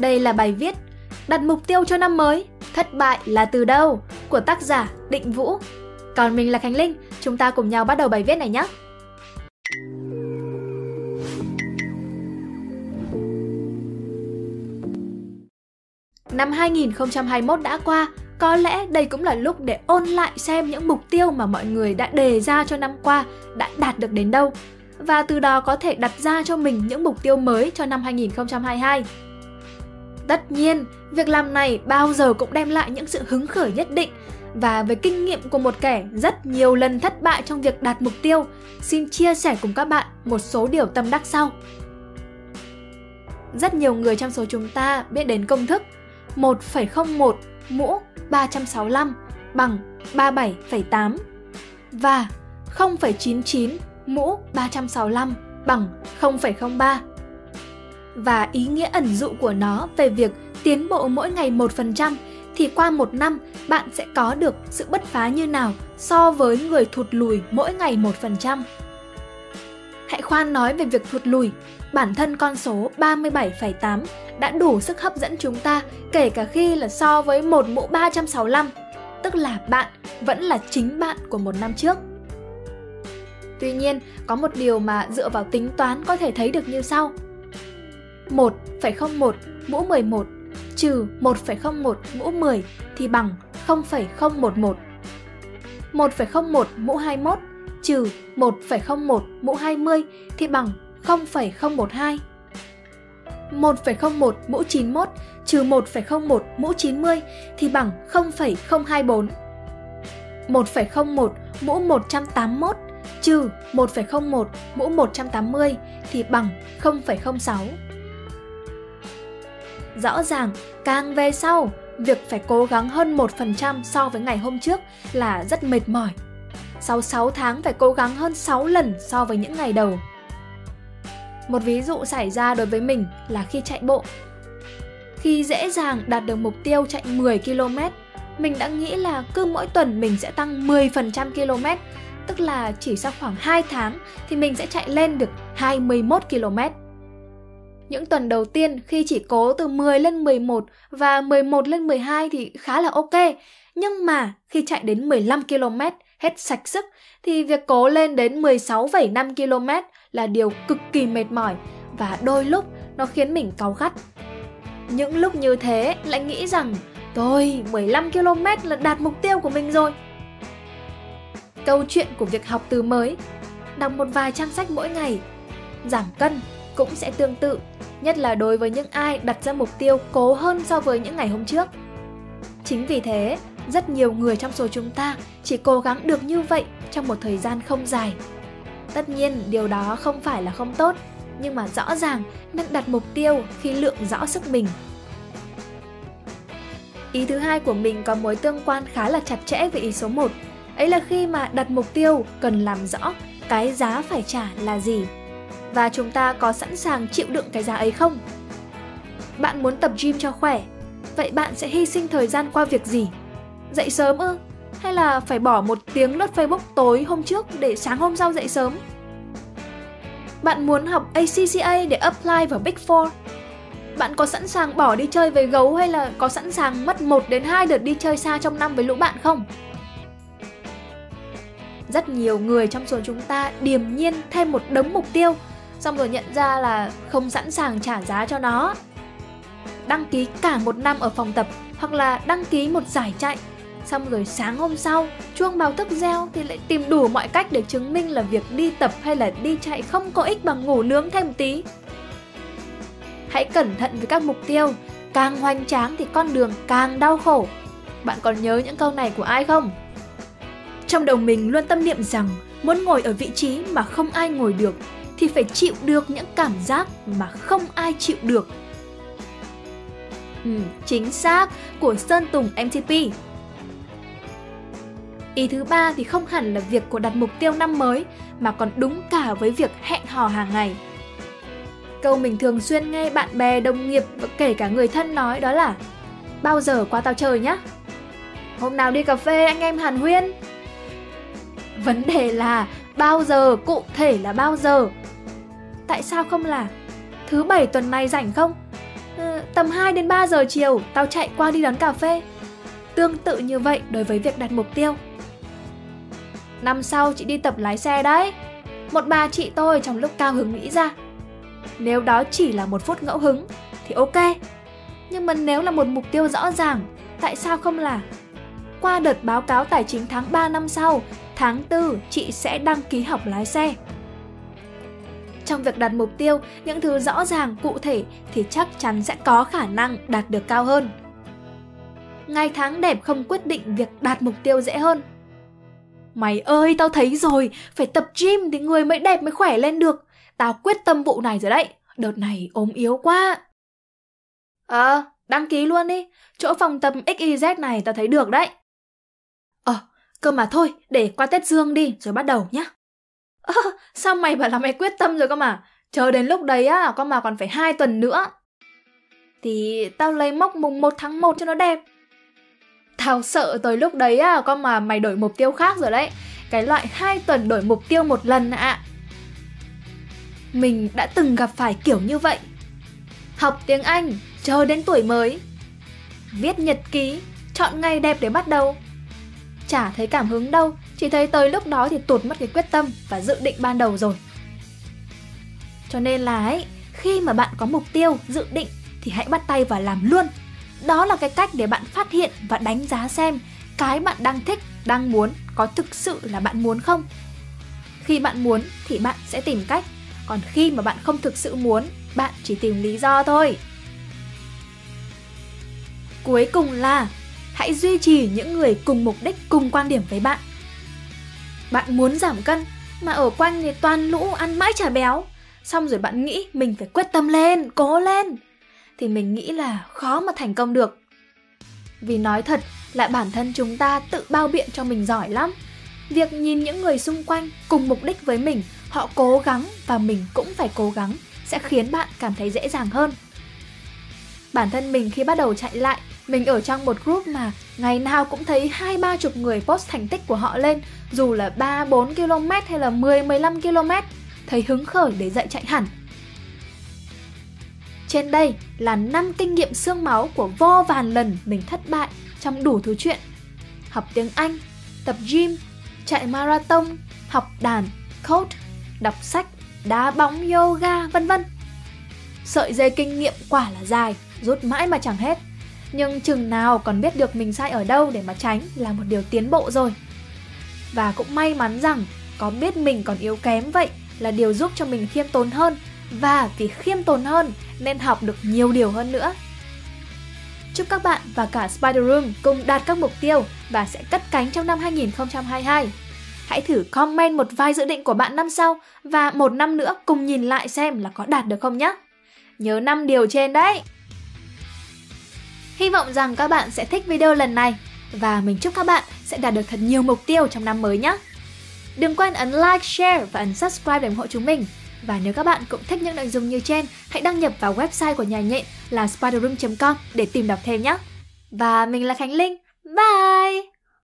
Đây là bài viết Đặt mục tiêu cho năm mới, thất bại là từ đâu? của tác giả Định Vũ. Còn mình là Khánh Linh, chúng ta cùng nhau bắt đầu bài viết này nhé. Năm 2021 đã qua, có lẽ đây cũng là lúc để ôn lại xem những mục tiêu mà mọi người đã đề ra cho năm qua đã đạt được đến đâu và từ đó có thể đặt ra cho mình những mục tiêu mới cho năm 2022. Tất nhiên, việc làm này bao giờ cũng đem lại những sự hứng khởi nhất định và với kinh nghiệm của một kẻ rất nhiều lần thất bại trong việc đạt mục tiêu, xin chia sẻ cùng các bạn một số điều tâm đắc sau. Rất nhiều người trong số chúng ta biết đến công thức 1,01 mũ 365 bằng 37,8 và 0,99 mũ 365 bằng 0,03 và ý nghĩa ẩn dụ của nó về việc tiến bộ mỗi ngày 1% thì qua một năm bạn sẽ có được sự bứt phá như nào so với người thụt lùi mỗi ngày 1%. Hãy khoan nói về việc thụt lùi, bản thân con số 37,8 đã đủ sức hấp dẫn chúng ta kể cả khi là so với một mũ 365, tức là bạn vẫn là chính bạn của một năm trước. Tuy nhiên, có một điều mà dựa vào tính toán có thể thấy được như sau. 1,01 mũ 11 trừ 1,01 mũ 10 thì bằng 0,011. 1,01 mũ 21 trừ 1,01 mũ 20 thì bằng 0,012. 1,01 mũ 91 trừ 1,01 mũ 90 thì bằng 0,024. 1,01 mũ 181 trừ 1,01 mũ 180 thì bằng 0,06. Rõ ràng, càng về sau, việc phải cố gắng hơn 1% so với ngày hôm trước là rất mệt mỏi. Sau 6 tháng phải cố gắng hơn 6 lần so với những ngày đầu. Một ví dụ xảy ra đối với mình là khi chạy bộ. Khi dễ dàng đạt được mục tiêu chạy 10 km, mình đã nghĩ là cứ mỗi tuần mình sẽ tăng 10% km, tức là chỉ sau khoảng 2 tháng thì mình sẽ chạy lên được 21 km. Những tuần đầu tiên khi chỉ cố từ 10 lên 11 và 11 lên 12 thì khá là ok. Nhưng mà khi chạy đến 15 km hết sạch sức thì việc cố lên đến 16,5 km là điều cực kỳ mệt mỏi và đôi lúc nó khiến mình cáu gắt. Những lúc như thế lại nghĩ rằng tôi 15 km là đạt mục tiêu của mình rồi. Câu chuyện của việc học từ mới Đọc một vài trang sách mỗi ngày Giảm cân cũng sẽ tương tự nhất là đối với những ai đặt ra mục tiêu cố hơn so với những ngày hôm trước. Chính vì thế, rất nhiều người trong số chúng ta chỉ cố gắng được như vậy trong một thời gian không dài. Tất nhiên, điều đó không phải là không tốt, nhưng mà rõ ràng nên đặt mục tiêu khi lượng rõ sức mình. Ý thứ hai của mình có mối tương quan khá là chặt chẽ với ý số 1. Ấy là khi mà đặt mục tiêu cần làm rõ cái giá phải trả là gì và chúng ta có sẵn sàng chịu đựng cái giá ấy không? Bạn muốn tập gym cho khỏe, vậy bạn sẽ hy sinh thời gian qua việc gì? Dậy sớm ư? Hay là phải bỏ một tiếng lướt Facebook tối hôm trước để sáng hôm sau dậy sớm? Bạn muốn học ACCA để apply vào Big Four? Bạn có sẵn sàng bỏ đi chơi với gấu hay là có sẵn sàng mất 1 đến 2 đợt đi chơi xa trong năm với lũ bạn không? Rất nhiều người trong số chúng ta điềm nhiên thêm một đống mục tiêu xong rồi nhận ra là không sẵn sàng trả giá cho nó. Đăng ký cả một năm ở phòng tập hoặc là đăng ký một giải chạy. Xong rồi sáng hôm sau, chuông báo thức reo thì lại tìm đủ mọi cách để chứng minh là việc đi tập hay là đi chạy không có ích bằng ngủ nướng thêm một tí. Hãy cẩn thận với các mục tiêu, càng hoành tráng thì con đường càng đau khổ. Bạn còn nhớ những câu này của ai không? Trong đầu mình luôn tâm niệm rằng muốn ngồi ở vị trí mà không ai ngồi được thì phải chịu được những cảm giác mà không ai chịu được. Ừ, chính xác, của Sơn Tùng MTP. Ý thứ ba thì không hẳn là việc của đặt mục tiêu năm mới mà còn đúng cả với việc hẹn hò hàng ngày. Câu mình thường xuyên nghe bạn bè, đồng nghiệp và kể cả người thân nói đó là Bao giờ qua tao chơi nhá? Hôm nào đi cà phê anh em hàn huyên? Vấn đề là bao giờ, cụ thể là bao giờ? Tại sao không là thứ bảy tuần này rảnh không? ừ, tầm 2 đến 3 giờ chiều tao chạy qua đi đón cà phê. Tương tự như vậy đối với việc đặt mục tiêu. Năm sau chị đi tập lái xe đấy. Một bà chị tôi trong lúc cao hứng nghĩ ra. Nếu đó chỉ là một phút ngẫu hứng thì ok. Nhưng mà nếu là một mục tiêu rõ ràng, tại sao không là qua đợt báo cáo tài chính tháng 3 năm sau, tháng 4 chị sẽ đăng ký học lái xe. Trong việc đặt mục tiêu, những thứ rõ ràng, cụ thể thì chắc chắn sẽ có khả năng đạt được cao hơn. Ngày tháng đẹp không quyết định việc đạt mục tiêu dễ hơn. Mày ơi, tao thấy rồi, phải tập gym thì người mới đẹp mới khỏe lên được. Tao quyết tâm vụ này rồi đấy, đợt này ốm yếu quá. Ờ, à, đăng ký luôn đi, chỗ phòng tập XYZ này tao thấy được đấy. Ờ, cơ mà thôi, để qua Tết Dương đi rồi bắt đầu nhá. Sao mày bảo là mày quyết tâm rồi cơ mà? Chờ đến lúc đấy á, con mà còn phải hai tuần nữa. Thì tao lấy mốc mùng 1 tháng 1 cho nó đẹp. Tao sợ tới lúc đấy á, con mà mày đổi mục tiêu khác rồi đấy. Cái loại hai tuần đổi mục tiêu một lần ạ. À. Mình đã từng gặp phải kiểu như vậy. Học tiếng Anh, chờ đến tuổi mới. Viết nhật ký, chọn ngày đẹp để bắt đầu. Chả thấy cảm hứng đâu, chỉ thấy tới lúc đó thì tụt mất cái quyết tâm và dự định ban đầu rồi. Cho nên là ấy, khi mà bạn có mục tiêu, dự định thì hãy bắt tay vào làm luôn. Đó là cái cách để bạn phát hiện và đánh giá xem cái bạn đang thích, đang muốn có thực sự là bạn muốn không. Khi bạn muốn thì bạn sẽ tìm cách, còn khi mà bạn không thực sự muốn, bạn chỉ tìm lý do thôi. Cuối cùng là hãy duy trì những người cùng mục đích, cùng quan điểm với bạn. Bạn muốn giảm cân mà ở quanh thì toàn lũ ăn mãi chả béo, xong rồi bạn nghĩ mình phải quyết tâm lên, cố lên thì mình nghĩ là khó mà thành công được. Vì nói thật là bản thân chúng ta tự bao biện cho mình giỏi lắm. Việc nhìn những người xung quanh cùng mục đích với mình, họ cố gắng và mình cũng phải cố gắng sẽ khiến bạn cảm thấy dễ dàng hơn. Bản thân mình khi bắt đầu chạy lại, mình ở trong một group mà ngày nào cũng thấy hai ba chục người post thành tích của họ lên, dù là 3 4 km hay là 10 15 km, thấy hứng khởi để dậy chạy hẳn. Trên đây là 5 kinh nghiệm xương máu của vô vàn lần mình thất bại trong đủ thứ chuyện. Học tiếng Anh, tập gym, chạy marathon, học đàn, coach, đọc sách, đá bóng, yoga, vân vân. Sợi dây kinh nghiệm quả là dài, rút mãi mà chẳng hết. Nhưng chừng nào còn biết được mình sai ở đâu để mà tránh là một điều tiến bộ rồi. Và cũng may mắn rằng, có biết mình còn yếu kém vậy là điều giúp cho mình khiêm tốn hơn và vì khiêm tốn hơn nên học được nhiều điều hơn nữa. Chúc các bạn và cả Spider Room cùng đạt các mục tiêu và sẽ cất cánh trong năm 2022. Hãy thử comment một vài dự định của bạn năm sau và một năm nữa cùng nhìn lại xem là có đạt được không nhé. Nhớ 5 điều trên đấy! Hy vọng rằng các bạn sẽ thích video lần này và mình chúc các bạn sẽ đạt được thật nhiều mục tiêu trong năm mới nhé. Đừng quên ấn like, share và ấn subscribe để ủng hộ chúng mình. Và nếu các bạn cũng thích những nội dung như trên, hãy đăng nhập vào website của nhà nhện là spiderroom.com để tìm đọc thêm nhé. Và mình là Khánh Linh. Bye!